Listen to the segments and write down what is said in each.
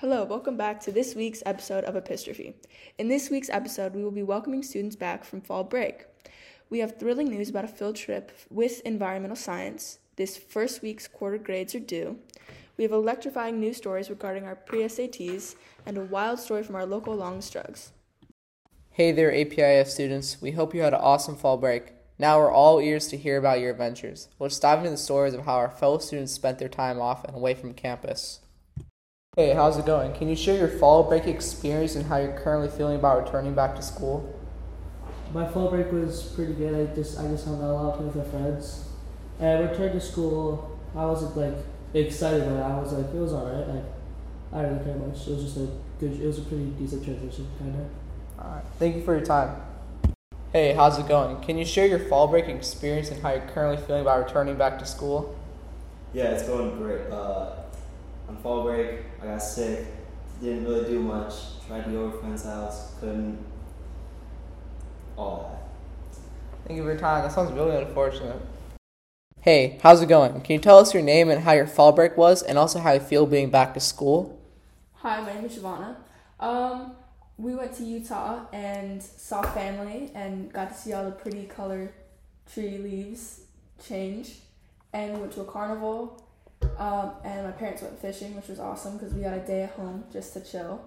Hello, welcome back to this week's episode of APIStrophe. In this week's episode, we will be welcoming students back from fall break. We have thrilling news about a field trip with environmental science. This first week's quarter grades are due. We have electrifying news stories regarding our pre SATs and a wild story from our local Longs Drugs. Hey there, APIS students. We hope you had an awesome fall break. Now we're all ears to hear about your adventures. Let's dive into the stories of how our fellow students spent their time off and away from campus. Hey, how's it going? Can you share your fall break experience and how you're currently feeling about returning back to school? My fall break was pretty good. I just I just hung out a lot with my friends. And I returned to school. I wasn't like excited, but I was like it was alright. Like I didn't care much. It was just a good. It was a pretty decent transition, kind of. Alright, thank you for your time. Hey, how's it going? Can you share your fall break experience and how you're currently feeling about returning back to school? Yeah, it's going great. Uh, on fall break, I got sick. Didn't really do much. Tried to go over friend's house. Couldn't. All that. Thank you for your time. That sounds really unfortunate. Hey, how's it going? Can you tell us your name and how your fall break was, and also how you feel being back to school? Hi, my name is Shavana. Um, we went to Utah and saw family and got to see all the pretty color tree leaves change. And we went to a carnival. Um, and my parents went fishing, which was awesome because we got a day at home just to chill.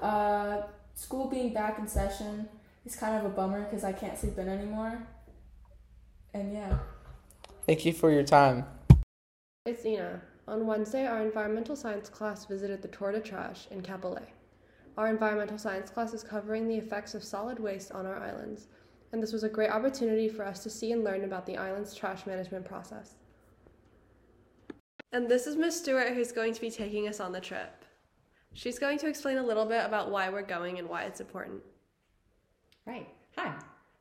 Uh, school being back in session is kind of a bummer because I can't sleep in anymore. And yeah. Thank you for your time. It's Ina. On Wednesday, our environmental science class visited the Tour de Trash in Kapolei. Our environmental science class is covering the effects of solid waste on our islands, and this was a great opportunity for us to see and learn about the island's trash management process. And this is Miss Stewart who's going to be taking us on the trip. She's going to explain a little bit about why we're going and why it's important. Right. Hi,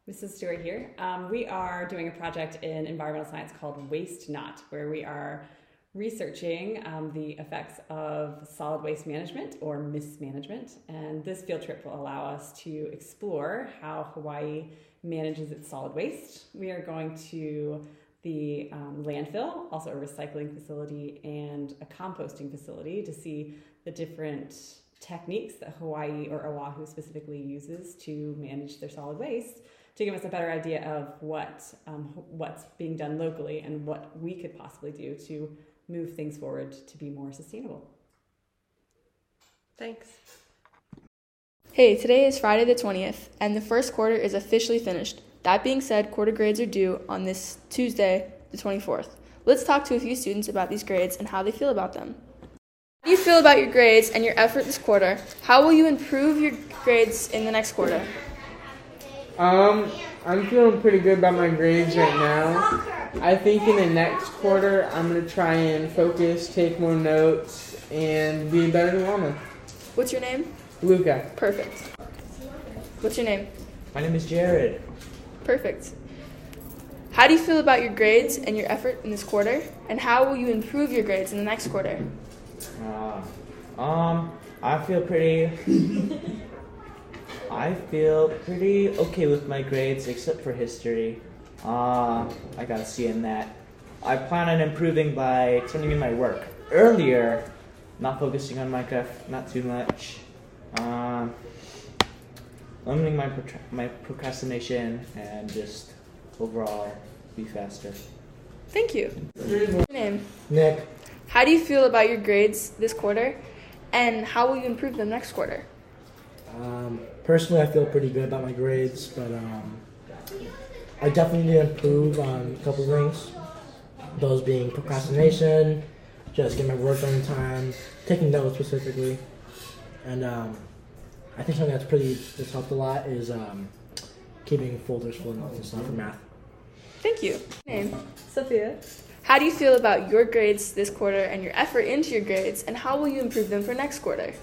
Mrs. Stewart here. Um, we are doing a project in environmental science called Waste Not, where we are researching um, the effects of solid waste management or mismanagement. And this field trip will allow us to explore how Hawaii manages its solid waste. We are going to the um, landfill, also a recycling facility, and a composting facility to see the different techniques that Hawaii or Oahu specifically uses to manage their solid waste to give us a better idea of what um, what's being done locally and what we could possibly do to move things forward to be more sustainable. Thanks. Hey, today is Friday the 20th, and the first quarter is officially finished. That being said, quarter grades are due on this Tuesday, the 24th. Let's talk to a few students about these grades and how they feel about them. How do you feel about your grades and your effort this quarter? How will you improve your grades in the next quarter? Um, I'm feeling pretty good about my grades right now. I think in the next quarter, I'm gonna try and focus, take more notes, and be better than Lama. What's your name? Luca. Perfect. What's your name? My name is Jared. Perfect. How do you feel about your grades and your effort in this quarter? And how will you improve your grades in the next quarter? Uh, um, I feel pretty. I feel pretty okay with my grades, except for history. Uh, I got a C in that. I plan on improving by turning in my work earlier, not focusing on Minecraft, not too much. Um, limiting my protra- my procrastination and just overall be faster. Thank you. Your name? Nick, How do you feel about your grades this quarter? And how will you improve them next quarter? um, personally, I feel pretty good about my grades, but um, I definitely need to improve on a couple things. Those being procrastination, just getting my work done in time, taking notes specifically, and um, I think something that's pretty that's helped a lot is um, keeping folders full of notes and stuff for math. Thank you. Name? Sophia. How do you feel about your grades this quarter and your effort into your grades? And how will you improve them for next quarter?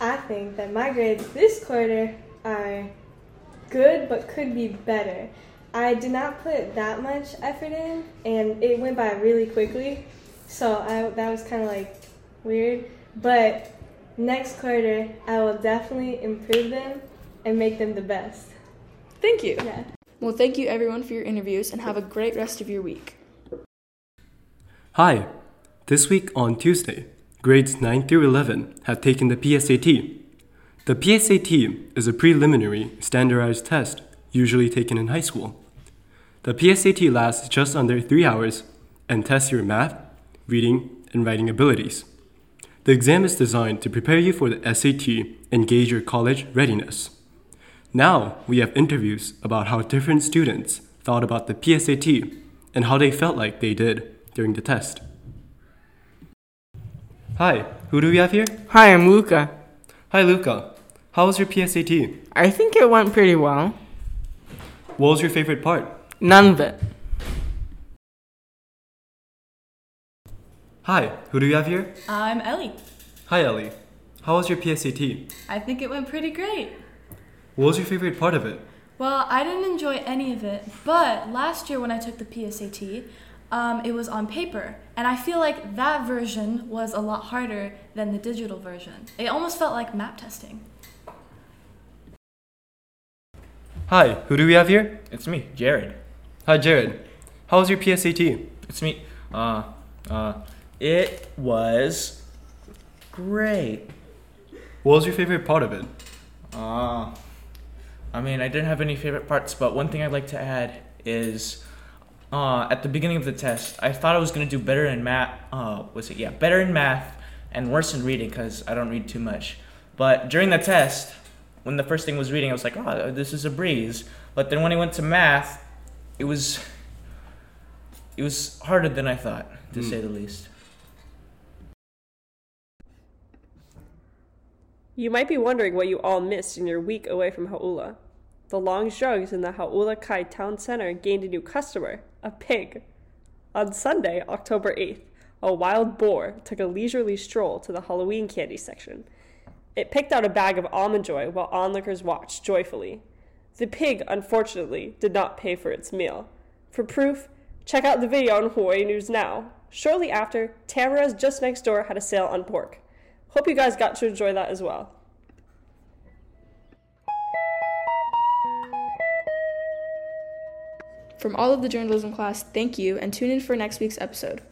I think that my grades this quarter are good but could be better. I did not put that much effort in and it went by really quickly. So I, that was kind of like weird. But next quarter, I will definitely improve them and make them the best. Thank you. Yeah. Well, thank you everyone for your interviews and have a great rest of your week. Hi! This week on Tuesday, grades 9 through 11 have taken the PSAT. The PSAT is a preliminary standardized test usually taken in high school. The PSAT lasts just under three hours and tests your math, reading, and writing abilities. The exam is designed to prepare you for the SAT and gauge your college readiness. Now we have interviews about how different students thought about the PSAT and how they felt like they did during the test. Hi, who do we have here? Hi, I'm Luca. Hi, Luca. How was your PSAT? I think it went pretty well. What was your favorite part? None of it. Hi, who do you have here? I'm Ellie. Hi, Ellie. How was your PSAT? I think it went pretty great. What was your favorite part of it? Well, I didn't enjoy any of it, but last year when I took the PSAT, um, it was on paper, and I feel like that version was a lot harder than the digital version. It almost felt like map testing. Hi, who do we have here? It's me, Jared. Hi, Jared. How was your PSAT? It's me. Uh, uh, it was great. What was your favorite part of it? Uh, I mean, I didn't have any favorite parts, but one thing I'd like to add is uh, at the beginning of the test, I thought I was going to do better in math. Uh, was it? Yeah, better in math and worse in reading because I don't read too much. But during the test, when the first thing was reading, I was like, oh, this is a breeze. But then when I went to math, it was it was harder than I thought, to Mm. say the least. You might be wondering what you all missed in your week away from Hau'ula. The Longs Drugs in the Hau'ula Kai Town Center gained a new customer, a pig. On Sunday, October 8th, a wild boar took a leisurely stroll to the Halloween candy section. It picked out a bag of almond joy while onlookers watched joyfully. The pig, unfortunately, did not pay for its meal. For proof, check out the video on Hawaii News Now. Shortly after, Tamura's just next door had a sale on pork. Hope you guys got to enjoy that as well. From all of the journalism class, thank you and tune in for next week's episode.